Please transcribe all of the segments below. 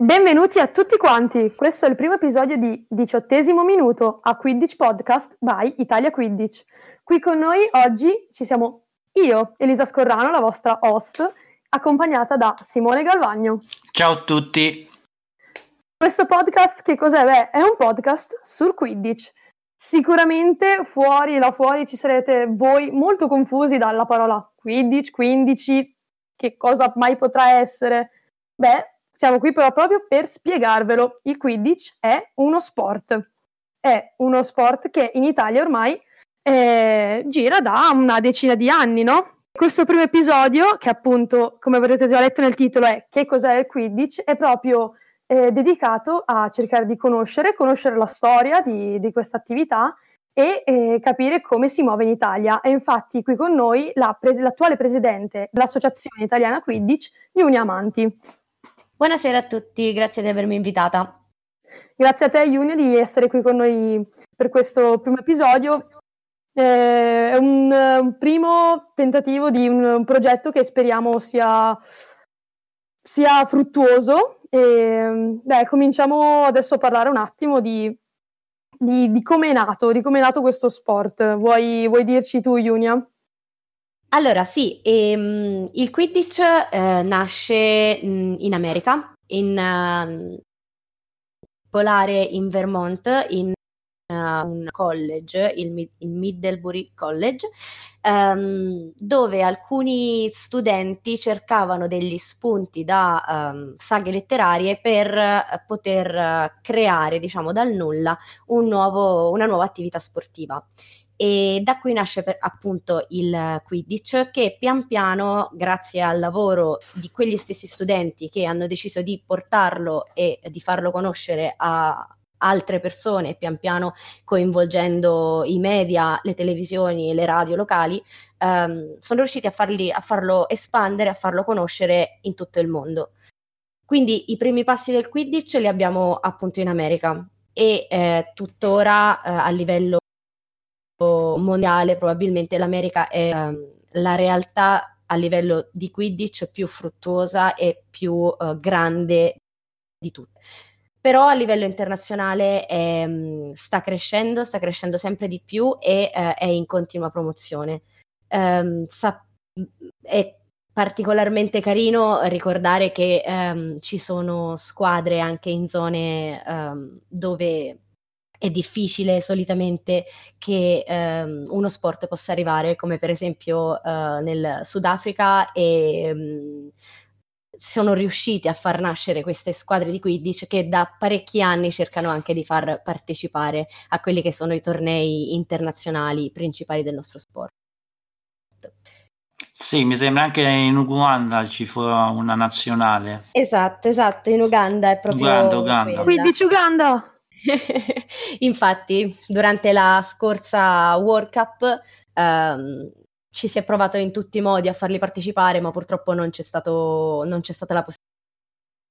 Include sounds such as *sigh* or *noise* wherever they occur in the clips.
Benvenuti a tutti quanti, questo è il primo episodio di diciottesimo minuto a Quidditch Podcast by Italia Quidditch. Qui con noi oggi ci siamo io, Elisa Scorrano, la vostra host, accompagnata da Simone Galvagno. Ciao a tutti. Questo podcast che cos'è? Beh, è un podcast sul Quidditch. Sicuramente fuori, là fuori ci sarete voi molto confusi dalla parola Quidditch, 15, che cosa mai potrà essere. Beh, siamo qui però proprio per spiegarvelo. Il Quidditch è uno sport. È uno sport che in Italia ormai eh, gira da una decina di anni, no? Questo primo episodio, che appunto, come avrete già letto nel titolo, è Che cos'è il Quidditch, è proprio eh, dedicato a cercare di conoscere, conoscere la storia di, di questa attività e eh, capire come si muove in Italia. E infatti qui con noi la pres- l'attuale presidente dell'Associazione Italiana Quidditch, Iunia Amanti. Buonasera a tutti, grazie di avermi invitata. Grazie a te Iunia di essere qui con noi per questo primo episodio. Eh, è un, un, primo tentativo di un, progetto che speriamo sia, sia fruttuoso. E, beh, cominciamo adesso a parlare un attimo di, di, di come è nato, di come è nato questo sport. Vuoi, vuoi dirci tu, Iunia? Allora, sì, ehm, il Quidditch eh, nasce mh, in America, in uh, polare in Vermont, in uh, un college, il, il Middlebury College, um, dove alcuni studenti cercavano degli spunti da um, saghe letterarie per uh, poter creare, diciamo, dal nulla un nuovo, una nuova attività sportiva e da qui nasce per, appunto il Quidditch che pian piano, grazie al lavoro di quegli stessi studenti che hanno deciso di portarlo e di farlo conoscere a altre persone, pian piano coinvolgendo i media, le televisioni e le radio locali, ehm, sono riusciti a, farli, a farlo espandere, a farlo conoscere in tutto il mondo. Quindi i primi passi del Quidditch li abbiamo appunto in America e eh, tuttora eh, a livello mondiale, probabilmente l'America è um, la realtà a livello di Quidditch più fruttuosa e più uh, grande di tutte. Però a livello internazionale è, um, sta crescendo, sta crescendo sempre di più e uh, è in continua promozione. Um, sa- è particolarmente carino ricordare che um, ci sono squadre anche in zone dove è difficile solitamente che um, uno sport possa arrivare, come per esempio uh, nel Sudafrica, e um, sono riusciti a far nascere queste squadre di Quidditch che da parecchi anni cercano anche di far partecipare a quelli che sono i tornei internazionali principali del nostro sport. Sì, mi sembra anche in Uganda ci fu una nazionale. Esatto, esatto, in Uganda è proprio Uganda, Uganda. Quidditch Uganda! *laughs* Infatti, durante la scorsa World Cup ehm, ci si è provato in tutti i modi a farli partecipare, ma purtroppo non c'è, stato, non c'è stata la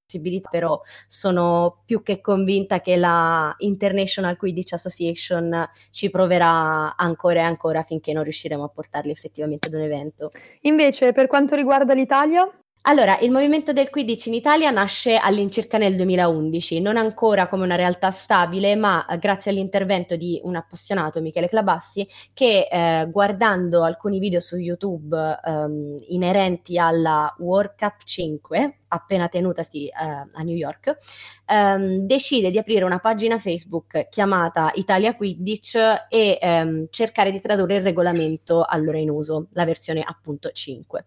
possibilità. Però sono più che convinta che la International Quidditch Association ci proverà ancora e ancora finché non riusciremo a portarli effettivamente ad un evento. Invece, per quanto riguarda l'Italia? Allora, il movimento del Quidditch in Italia nasce all'incirca nel 2011, non ancora come una realtà stabile, ma eh, grazie all'intervento di un appassionato, Michele Clabassi, che eh, guardando alcuni video su YouTube ehm, inerenti alla World Cup 5, appena tenutasi eh, a New York, ehm, decide di aprire una pagina Facebook chiamata Italia Quidditch e ehm, cercare di tradurre il regolamento allora in uso, la versione appunto 5.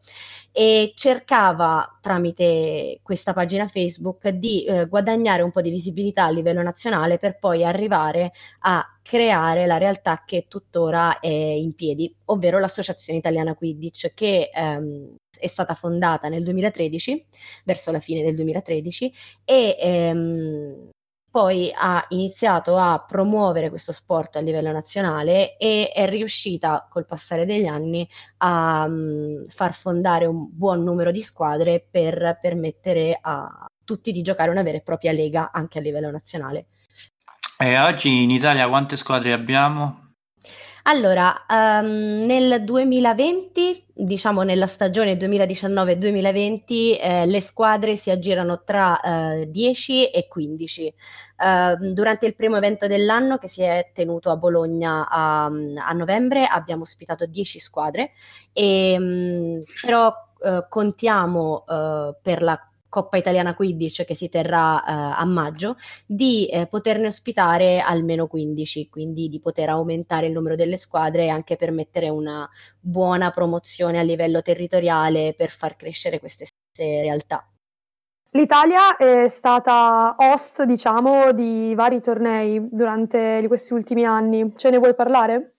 E cercava tramite questa pagina Facebook di eh, guadagnare un po' di visibilità a livello nazionale per poi arrivare a creare la realtà che tuttora è in piedi, ovvero l'Associazione Italiana Quidditch, che ehm, è stata fondata nel 2013, verso la fine del 2013, e ehm, poi ha iniziato a promuovere questo sport a livello nazionale e è riuscita col passare degli anni a um, far fondare un buon numero di squadre per permettere a tutti di giocare una vera e propria lega anche a livello nazionale. E oggi in Italia quante squadre abbiamo? Allora, um, nel 2020, diciamo nella stagione 2019-2020, eh, le squadre si aggirano tra eh, 10 e 15. Uh, ehm, durante il primo evento dell'anno che si è tenuto a Bologna a, a novembre abbiamo ospitato 10 squadre, e, um, però uh, contiamo uh, per la Coppa Italiana Quidditch che si terrà eh, a maggio, di eh, poterne ospitare almeno 15, quindi di poter aumentare il numero delle squadre e anche permettere una buona promozione a livello territoriale per far crescere queste realtà. L'Italia è stata host, diciamo, di vari tornei durante questi ultimi anni. Ce ne vuoi parlare?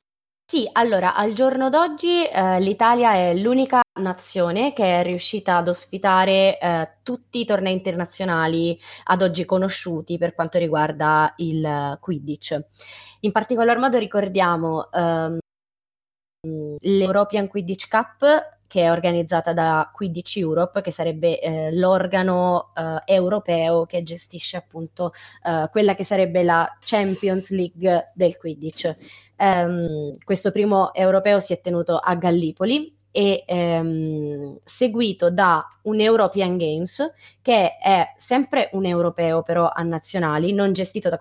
Sì, allora, al giorno d'oggi eh, l'Italia è l'unica nazione che è riuscita ad ospitare eh, tutti i tornei internazionali ad oggi conosciuti per quanto riguarda il Quidditch. In particolar modo ricordiamo ehm, l'European Quidditch Cup che è organizzata da Quidditch Europe, che sarebbe eh, l'organo eh, europeo che gestisce appunto eh, quella che sarebbe la Champions League del Quidditch. Um, questo primo europeo si è tenuto a Gallipoli e um, seguito da un European Games che è sempre un europeo però a nazionali, non gestito da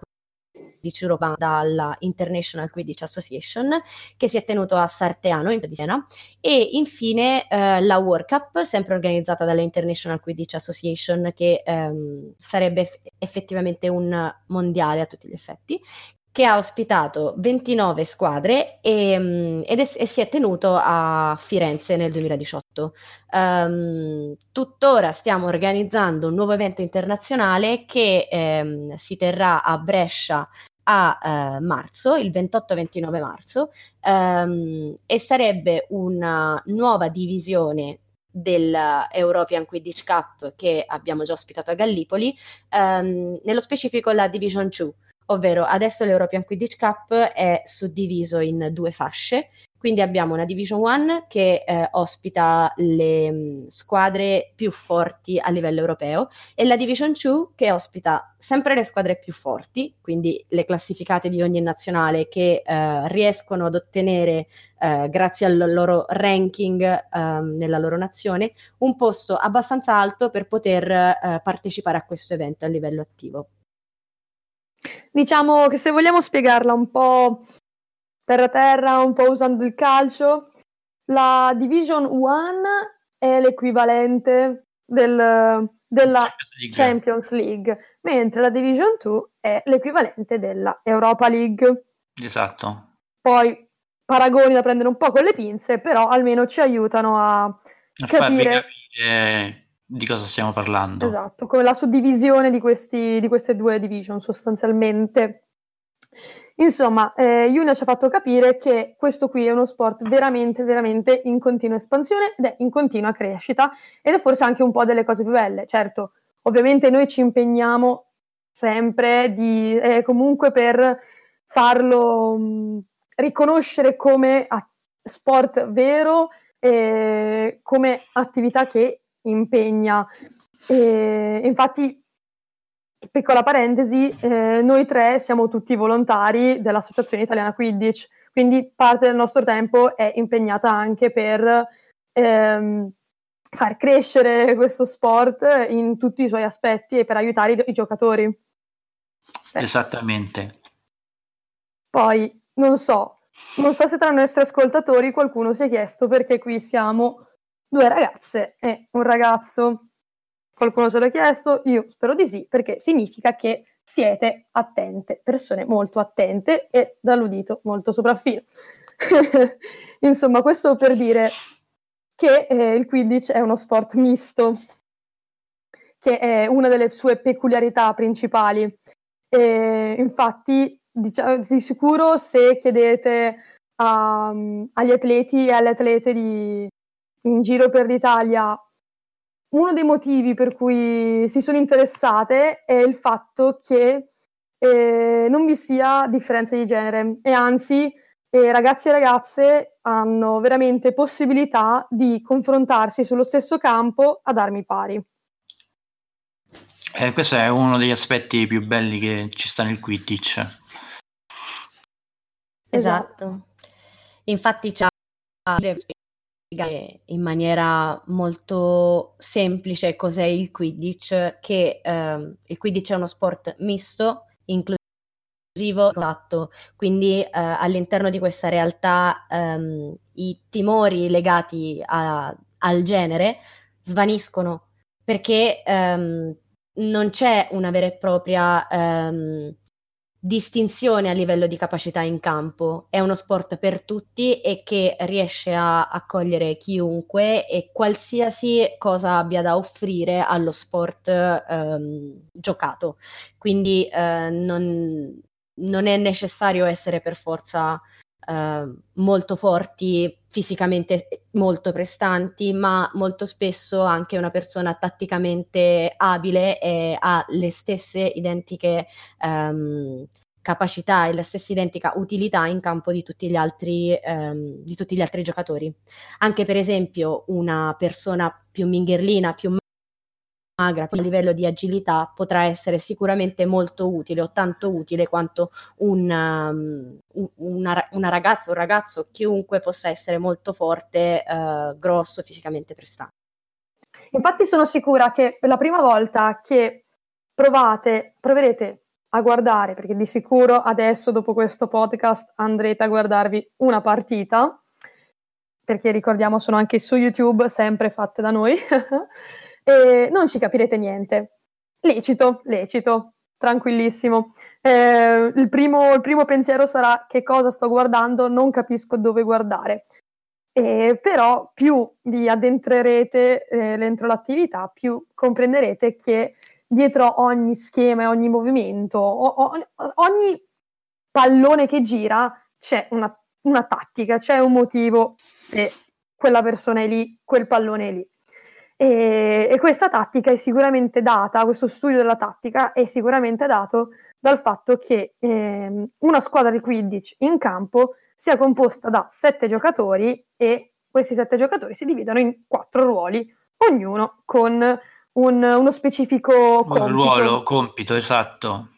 Quidditch Europa dalla International Quidditch Association che si è tenuto a Sarteano in Siena e infine eh, la World Cup sempre organizzata dalla International Quidditch Association che ehm, sarebbe eff- effettivamente un mondiale a tutti gli effetti che ha ospitato 29 squadre e, mm, ed è, e si è tenuto a Firenze nel 2018. Um, ehm, tuttora stiamo organizzando un nuovo evento internazionale che um, si terrà a Brescia a uh, marzo, il 28-29 marzo, um, e sarebbe una nuova divisione dell'European Quidditch Cup che abbiamo già ospitato a Gallipoli, nello specifico la Division 2 ovvero adesso l'European Quidditch Cup è suddiviso in due fasce, quindi abbiamo una Division 1 che eh, ospita le mh, mm, squadre più forti a livello europeo e la Division 2 che ospita sempre le squadre più forti, quindi le classificate di ogni nazionale che eh, riescono ad ottenere, eh, grazie al loro ranking ehm, nella loro nazione, un posto abbastanza alto per poter eh, partecipare a questo evento a livello attivo. Diciamo che se vogliamo spiegarla un po' terra terra, un po' usando il calcio, la Division 1 è l'equivalente del, della Champions League, mentre la Division 2 è l'equivalente della Europa League. Esatto. Poi paragoni da prendere un po' con le pinze, però almeno ci aiutano a, a capire... capire di cosa stiamo parlando. Esatto, come la suddivisione di, questi, di queste due division sostanzialmente. Insomma, eh, Yuna ci ha fatto capire che questo qui è uno sport veramente, veramente in continua espansione ed è in continua crescita ed è forse anche un po' delle cose più belle. Certo, ovviamente noi ci impegniamo sempre di, eh, comunque per farlo mh, riconoscere come a- sport vero, eh, come attività che impegna. E, infatti, piccola parentesi, eh, noi tre siamo tutti volontari dell'Associazione Italiana Quidditch, quindi parte del nostro tempo è impegnata anche per ehm, far crescere questo sport in tutti i suoi aspetti e per aiutare i, i giocatori. Beh. Esattamente. Poi, non so, non so se tra i nostri ascoltatori qualcuno si è chiesto perché qui siamo due ragazze e un ragazzo. Qualcuno se l'ha chiesto? Io spero di sì, perché significa che siete attente, persone molto attente e dall'udito molto sopraffino. *laughs* Insomma, questo per dire che eh, il Quidditch è uno sport misto, che è una delle sue peculiarità principali. E, infatti, diciamo, di sicuro se chiedete a, agli atleti e alle atlete di, in giro per l'Italia, uno dei motivi per cui si sono interessate è il fatto che eh, non vi sia differenza di genere e anzi eh, ragazzi e ragazze hanno veramente possibilità di confrontarsi sullo stesso campo ad armi pari. Eh, questo è uno degli aspetti più belli che ci sta nel Quidditch. Esatto. Infatti c'è in maniera molto semplice cos'è il Quidditch, che eh, il Quidditch è uno sport misto, inclusivo, esatto, quindi eh, all'interno di questa realtà ehm, i timori legati a, al genere svaniscono perché ehm, non c'è una vera e propria ehm, distinzione a livello di capacità in campo. È uno sport per tutti e che riesce a accogliere chiunque e qualsiasi cosa abbia da offrire allo sport ehm, giocato. Quindi eh, non, non, è necessario essere per forza eh, molto forti, fisicamente molto prestanti, ma molto spesso anche una persona tatticamente abile e ha le stesse identiche ehm, capacità e la stessa identica utilità in campo di tutti, altri, ehm, di tutti gli altri giocatori. Anche per esempio una persona più mingherlina, più magra a livello di agilità potrà essere sicuramente molto utile o tanto utile quanto um, una, una, ragazza o un ragazzo, chiunque possa essere molto forte, uh, grosso, fisicamente prestante. Infatti sono sicura che la prima volta che provate, proverete a guardare, perché di sicuro adesso dopo questo podcast andrete a guardarvi una partita, perché ricordiamo sono anche su YouTube, sempre fatte da noi. *laughs* e non ci capirete niente. Lecito, lecito, tranquillissimo. Eh, il, primo, il, primo, pensiero sarà che cosa sto guardando, non capisco dove guardare. Eh, però più vi addentrerete eh, dentro l'attività, più comprenderete che dietro ogni schema e ogni movimento, o, o, ogni pallone che gira, c'è una, una tattica, c'è un motivo se quella persona è lì, quel pallone è lì. E, e, questa tattica è sicuramente data, questo studio della tattica è sicuramente dato dal fatto che eh, una squadra di Quidditch in campo sia composta da sette giocatori e questi sette giocatori si dividono in quattro ruoli, ognuno con un, uno specifico compito. Un ruolo, compito, esatto.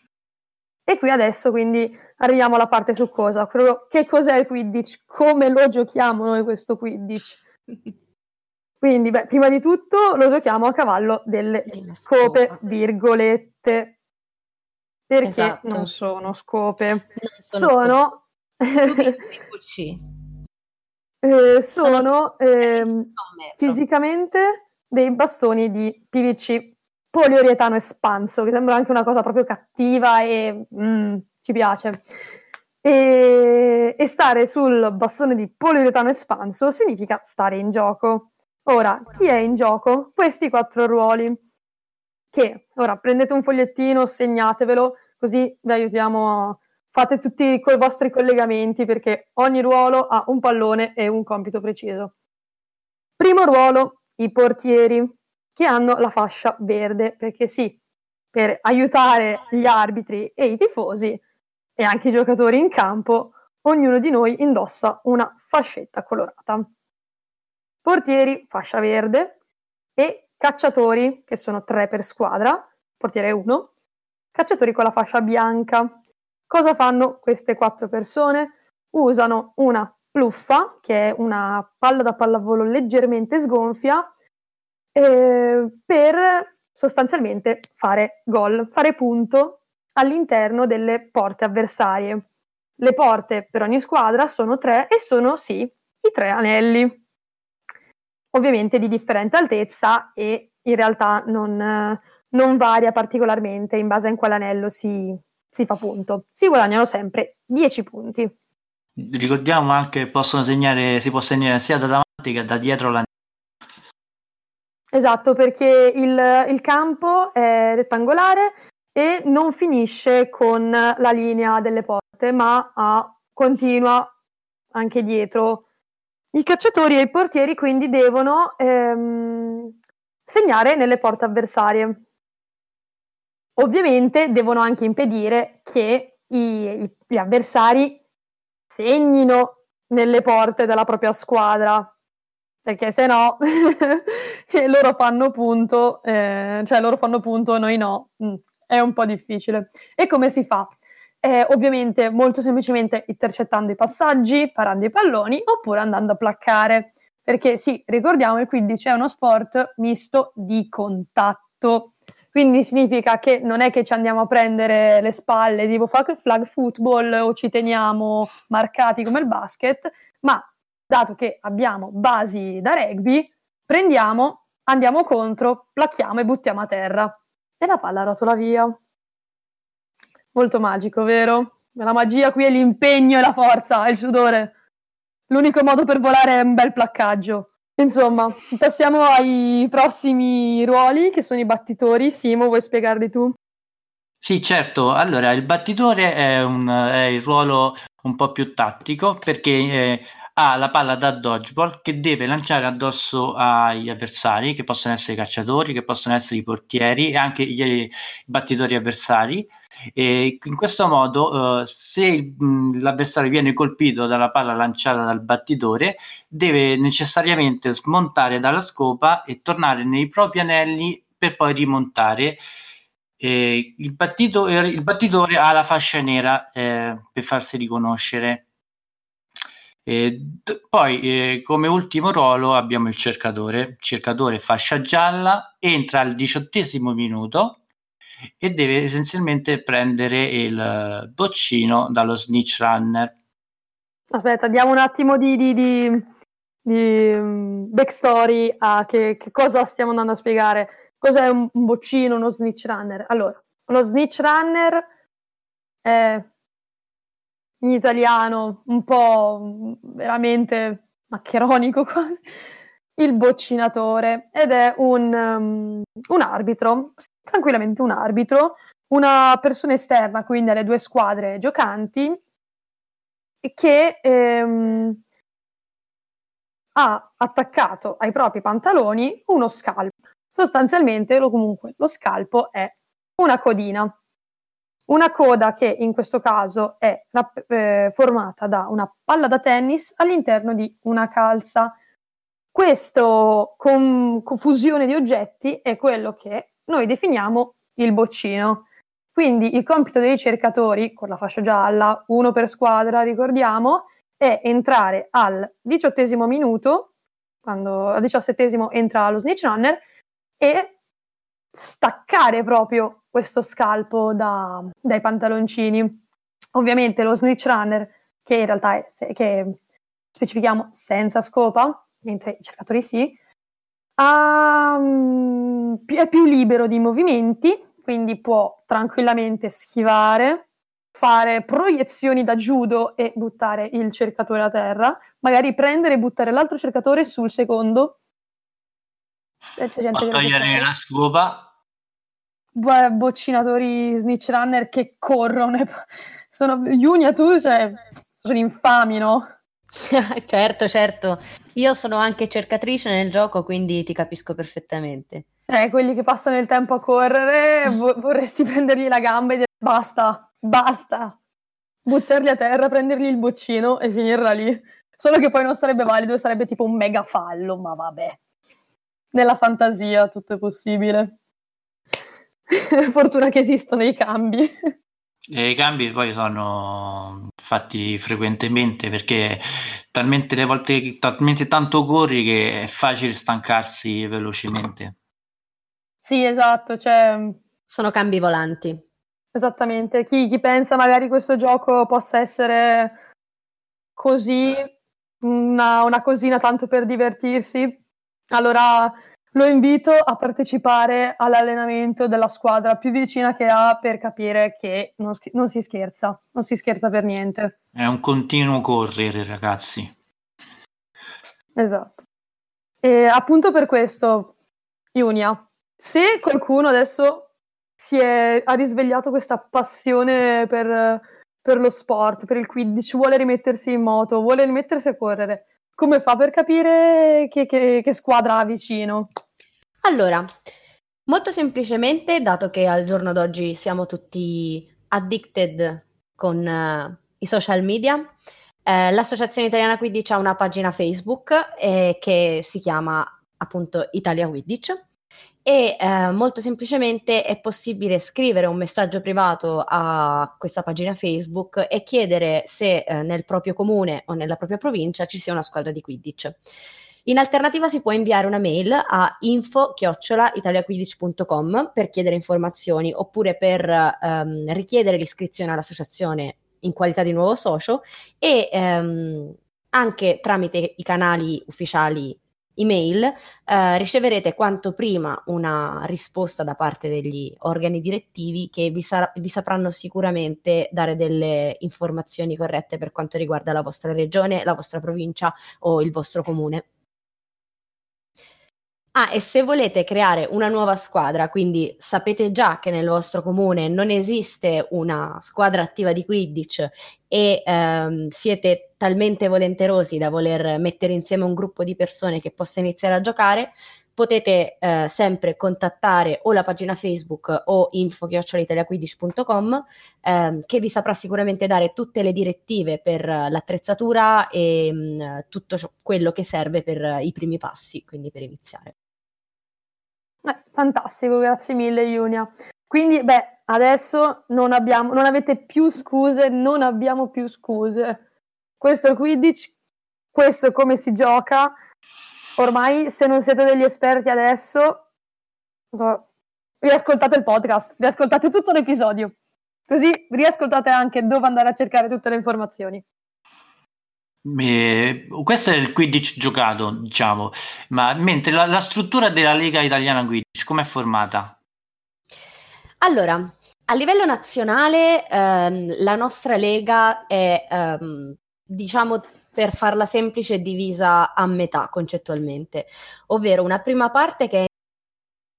E qui adesso quindi arriviamo alla parte su cosa, che cos'è il Quidditch, come lo giochiamo noi questo Quidditch. *laughs* Quindi, beh, prima di tutto lo giochiamo a cavallo delle scope, virgolette, perché esatto. non sono scope, non sono, sono... *laughs* eh, sono eh, fisicamente dei bastoni di PVC poliuretano espanso, che sembra anche una cosa proprio cattiva e mm, ci piace. E, e stare sul bastone di poliuretano espanso significa stare in gioco. Ora, chi è in gioco? Questi quattro ruoli. Che ora prendete un fogliettino, segnatevelo, così vi aiutiamo. Fate tutti i vostri collegamenti perché ogni ruolo ha un pallone e un compito preciso. Primo ruolo, i portieri, che hanno la fascia verde, perché sì, per aiutare gli arbitri e i tifosi e anche i giocatori in campo, ognuno di noi indossa una fascetta colorata portieri fascia verde e cacciatori, che sono tre per squadra, portiere 1, cacciatori con la fascia bianca. Cosa fanno queste quattro persone? Usano una pluffa, che è una palla da pallavolo leggermente sgonfia, eh, per sostanzialmente fare gol, fare punto all'interno delle porte avversarie. Le porte per ogni squadra sono tre e sono sì i tre anelli ovviamente di differente altezza e in realtà non, non varia particolarmente in base a in quale anello si, si fa punto. Si guadagnano sempre 10 punti. Ricordiamo anche che possono segnare, si può segnare sia da davanti che da dietro l'anello. Esatto, perché il, il campo è rettangolare e non finisce con la linea delle porte, ma ha, continua anche dietro i cacciatori e i portieri quindi devono ehm, segnare nelle porte avversarie. Ovviamente devono anche impedire che i, i, gli avversari segnino nelle porte della propria squadra, perché se no *laughs* loro fanno punto, eh, cioè loro fanno punto, noi no. Mm, è un po' difficile. E come si fa? Eh, ovviamente molto semplicemente intercettando i passaggi, parando i palloni oppure andando a placcare. Perché sì, ricordiamo il 15 è uno sport misto di contatto. Quindi significa che non è che ci andiamo a prendere le spalle tipo flag football o ci teniamo marcati come il basket, ma dato che abbiamo basi da rugby, prendiamo, andiamo contro, placchiamo e buttiamo a terra. E la palla rotola via. Molto magico, vero? La magia qui è l'impegno e la forza, è il sudore. L'unico modo per volare è un bel placcaggio. Insomma, passiamo ai prossimi ruoli che sono i battitori. Simo, vuoi spiegarli tu? Sì, certo. Allora, il battitore è, un, è il ruolo un po' più tattico perché eh, ha la palla da dodgeball che deve lanciare addosso agli avversari, che possono essere i cacciatori, che possono essere i portieri e anche gli, i battitori avversari. E in questo modo, uh, se l'avversario viene colpito dalla palla lanciata dal battitore, deve necessariamente smontare dalla scopa e tornare nei propri anelli per poi rimontare. Eh, il, battito, il, battitore ha la fascia nera eh, per farsi riconoscere e d- poi, eh, come ultimo ruolo, abbiamo il cercatore. Cercatore fascia gialla, entra al diciottesimo minuto e deve essenzialmente prendere il boccino dallo snitch runner. Aspetta, diamo un attimo di, di, di, di um, backstory a che, che, cosa stiamo andando a spiegare. Cos'è un, boccino, uno snitch runner? Allora, uno snitch runner è in italiano, un po' veramente maccheronico *laughs* quasi, il boccinatore ed è un, um, un arbitro, tranquillamente un arbitro, una persona esterna quindi alle due squadre giocanti che ehm, ha attaccato ai propri pantaloni uno scalpo. Sostanzialmente, lo, comunque, lo scalpo è una codina una coda che in questo caso è eh, formata da una palla da tennis all'interno di una calza. Questa con- confusione di oggetti è quello che noi definiamo il boccino. Quindi il compito dei cercatori, con la fascia gialla, uno per squadra, ricordiamo, è entrare al diciottesimo minuto, quando al diciassettesimo entra lo snitch runner, e staccare proprio questo scalpo da, dai pantaloncini. Ovviamente lo snitch runner, che in realtà è, che specifichiamo senza scopa, mentre i cercatori sì, ha, um, è più libero di movimenti, quindi può tranquillamente schivare, fare proiezioni da judo e buttare il cercatore a terra, magari prendere e buttare l'altro cercatore sul secondo se c'è gente togliere la scopa. Boccinatori snitch runner che corrono. *laughs* Sono, Junia, tu cioè, sono infami, no? *laughs* certo, certo. Io sono anche cercatrice nel gioco, quindi ti capisco perfettamente. Eh, quelli che passano il tempo a correre, vo- *laughs* vorresti prendergli la gamba e dire basta, basta. Buttarli a terra, prendergli il boccino e finirla lì. Solo che poi non sarebbe valido, sarebbe tipo un mega fallo, ma vabbè nella fantasia tutto è possibile. *laughs* Fortuna che esistono i cambi. E I cambi poi sono fatti frequentemente perché talmente le volte talmente tanto corri che è facile stancarsi velocemente. Sì, esatto, cioè... sono cambi volanti. Esattamente. Chi, chi pensa magari questo gioco possa essere così, una, una cosina tanto per divertirsi, allora lo invito a partecipare all'allenamento della squadra più vicina che ha per capire che non, non si scherza, non si scherza per niente. È un continuo correre, ragazzi. Esatto. E appunto per questo, Iunia, se qualcuno adesso si è, ha risvegliato questa passione per, per lo sport, per il Quidditch, vuole rimettersi in moto, vuole rimettersi a correre, come fa per capire che, che, che squadra ha vicino? Allora, molto semplicemente, dato che al giorno d'oggi siamo tutti addicted con uh, i social media, eh, l'Associazione Italiana Quidditch ha una pagina Facebook eh, che si chiama appunto Italia Quidditch e eh, molto semplicemente è possibile scrivere un messaggio privato a questa pagina Facebook e chiedere se eh, nel proprio comune o nella propria provincia ci sia una squadra di Quidditch. In alternativa si può inviare una mail a info-italiaquidditch.com per chiedere informazioni oppure per ehm, richiedere l'iscrizione all'associazione in qualità di nuovo socio e ehm, anche tramite i canali ufficiali email eh, riceverete quanto prima una risposta da parte degli organi direttivi che vi, sar- vi, sapranno sicuramente dare delle informazioni corrette per quanto riguarda la vostra regione, la vostra provincia o il vostro comune. Ah, e se volete creare una nuova squadra, quindi sapete già che nel vostro comune non esiste una squadra attiva di Quidditch e ehm, siete talmente volenterosi da voler mettere insieme un gruppo di persone che possa iniziare a giocare, potete eh, sempre contattare o la pagina Facebook o info-italiaquidditch.com ehm, che vi saprà sicuramente dare tutte le direttive per l'attrezzatura e mh, mm, tutto ciò, quello che serve per i primi passi, quindi per iniziare. Eh, fantastico, grazie mille Iunia. Quindi, beh, adesso non, abbiamo, non avete più scuse, non abbiamo più scuse. Questo è il Quidditch, questo è come si gioca. Ormai, se non siete degli esperti adesso, riascoltate il podcast, riascoltate tutto l'episodio. Così riascoltate anche dove andare a cercare tutte le informazioni. Questo è il Quidditch giocato, diciamo, ma mentre la, la struttura della Lega Italiana Quidditch come è formata? Allora, a livello nazionale ehm, la nostra lega è, ehm, diciamo, per farla semplice, divisa a metà concettualmente, ovvero una prima parte che è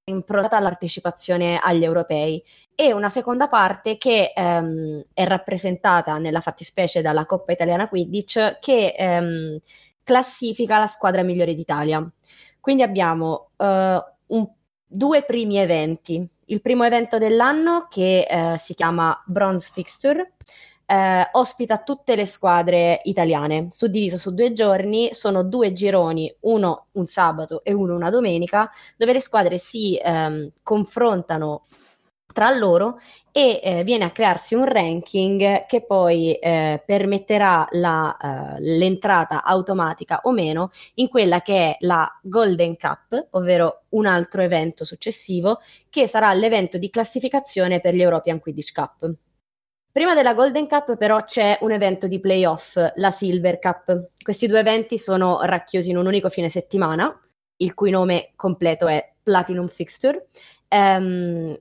improntata alla partecipazione agli europei e una seconda parte che ehm, è rappresentata nella fattispecie dalla Coppa Italiana Quidditch che ehm, classifica la squadra migliore d'Italia. Quindi abbiamo eh, un, due primi eventi. Il primo evento dell'anno che eh, si chiama Bronze Fixture eh, ospita tutte le squadre italiane, suddiviso su due giorni, sono due gironi, uno un sabato e uno una domenica, dove le squadre si ehm, confrontano tra loro e eh, viene a crearsi un ranking che poi eh, permetterà la, uh, l'entrata automatica o meno in quella che è la Golden Cup, ovvero un altro evento successivo che sarà l'evento di classificazione per gli European Quidditch Cup. Prima della Golden Cup però c'è un evento di playoff, la Silver Cup. Questi due eventi sono racchiusi in un unico fine settimana, il cui nome completo è Platinum Fixture. Um,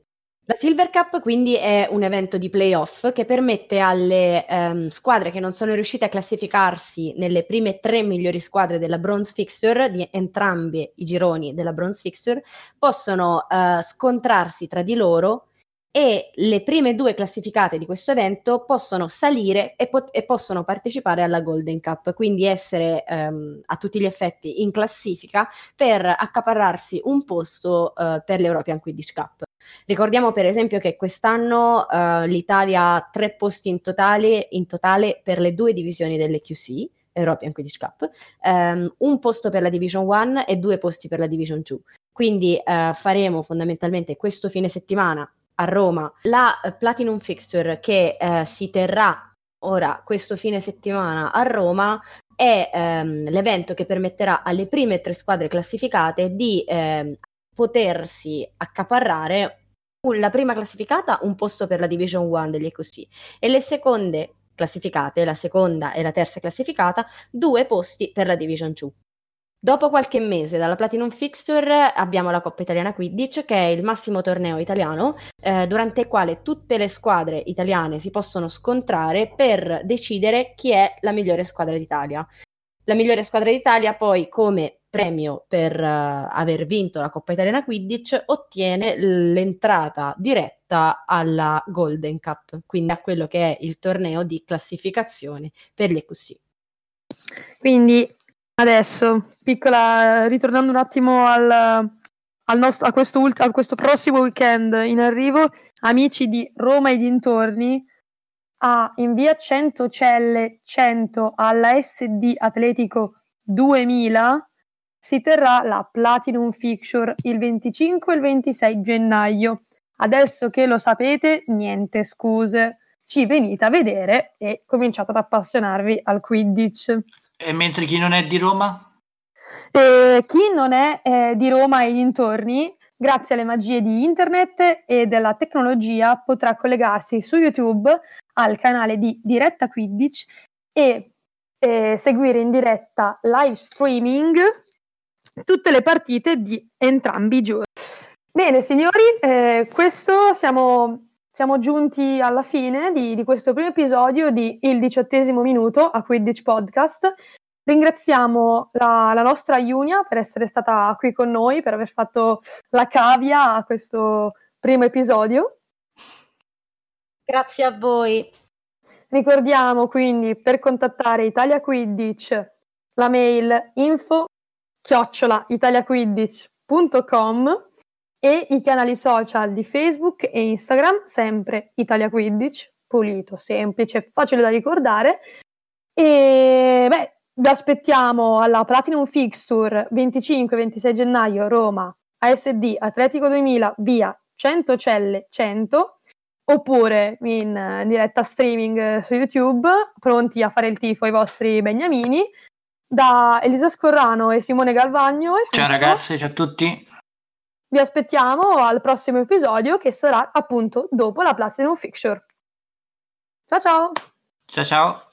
la Silver Cup quindi è un evento di playoff che permette alle um, squadre che non sono riuscite a classificarsi nelle prime tre migliori squadre della Bronze Fixture, di entrambi i gironi della Bronze Fixture, possono uh, scontrarsi tra di loro e le prime due classificate di questo evento possono salire e, pot- e possono partecipare alla Golden Cup, quindi essere um, a tutti gli effetti in classifica per accaparrarsi un posto uh, per l'European Quidditch Cup. Ricordiamo per esempio che quest'anno uh, l'Italia ha tre posti in totale, in totale per le due divisioni delle QC, European Quidditch Cup, um, un posto per la Division 1 e due posti per la Division 2. Quindi uh, faremo fondamentalmente questo fine settimana a Roma, la eh, Platinum Fixture che eh, si terrà ora questo fine settimana a Roma è ehm, l'evento che permetterà alle prime tre squadre classificate di ehm, potersi accaparrare la prima classificata un posto per la Division 1 degli EQC e le seconde classificate, la seconda e la terza classificata, due posti per la Division 2. Dopo qualche mese dalla Platinum Fixture abbiamo la Coppa Italiana Quidditch, che è il massimo torneo italiano, eh, durante il quale tutte le squadre italiane si possono scontrare per decidere chi è la migliore squadra d'Italia. La migliore squadra d'Italia poi come premio per uh, aver vinto la Coppa Italiana Quidditch ottiene l'entrata diretta alla Golden Cup, quindi a quello che è il torneo di classificazione per gli EQC. Quindi Adesso, piccola, ritornando un attimo al, al nostro, a, questo ult- a questo prossimo weekend in arrivo, amici di Roma e dintorni, a, in via 100 Celle 100 alla SD Atletico 2000 si terrà la Platinum Fixture il 25 e il 26 gennaio. Adesso che lo sapete, niente scuse. Ci venite a vedere e cominciate ad appassionarvi al Quidditch. E mentre chi non è di Roma? E chi non è eh, di Roma e dintorni, grazie alle magie di internet e della tecnologia, potrà collegarsi su YouTube al canale di Diretta Quidditch e eh, seguire in diretta live streaming tutte le partite di entrambi i giorni. Bene, signori, eh, questo siamo, siamo, giunti alla fine di, di, questo primo episodio di Il diciottesimo minuto a Quidditch Podcast. Ringraziamo la, la, nostra Iunia per essere stata qui con noi, per aver fatto la cavia a questo primo episodio. Grazie a voi. Ricordiamo quindi per contattare Italia Quidditch la mail info chiocciola italiaquidditch.com e i canali social di Facebook e Instagram, sempre Italia Quidditch, pulito, semplice, facile da ricordare. E beh, vi aspettiamo alla Platinum Fixture 25-26 gennaio Roma, ASD Atletico 2000 via 100 Celle 100 oppure in diretta streaming su YouTube, pronti a fare il tifo ai vostri beniamini. Da Elisa Scorrano e Simone Galvagno. ciao ragazzi, ciao a tutti. Vi aspettiamo al prossimo episodio che sarà appunto dopo la Platinum Fixture. Ciao ciao! Ciao ciao!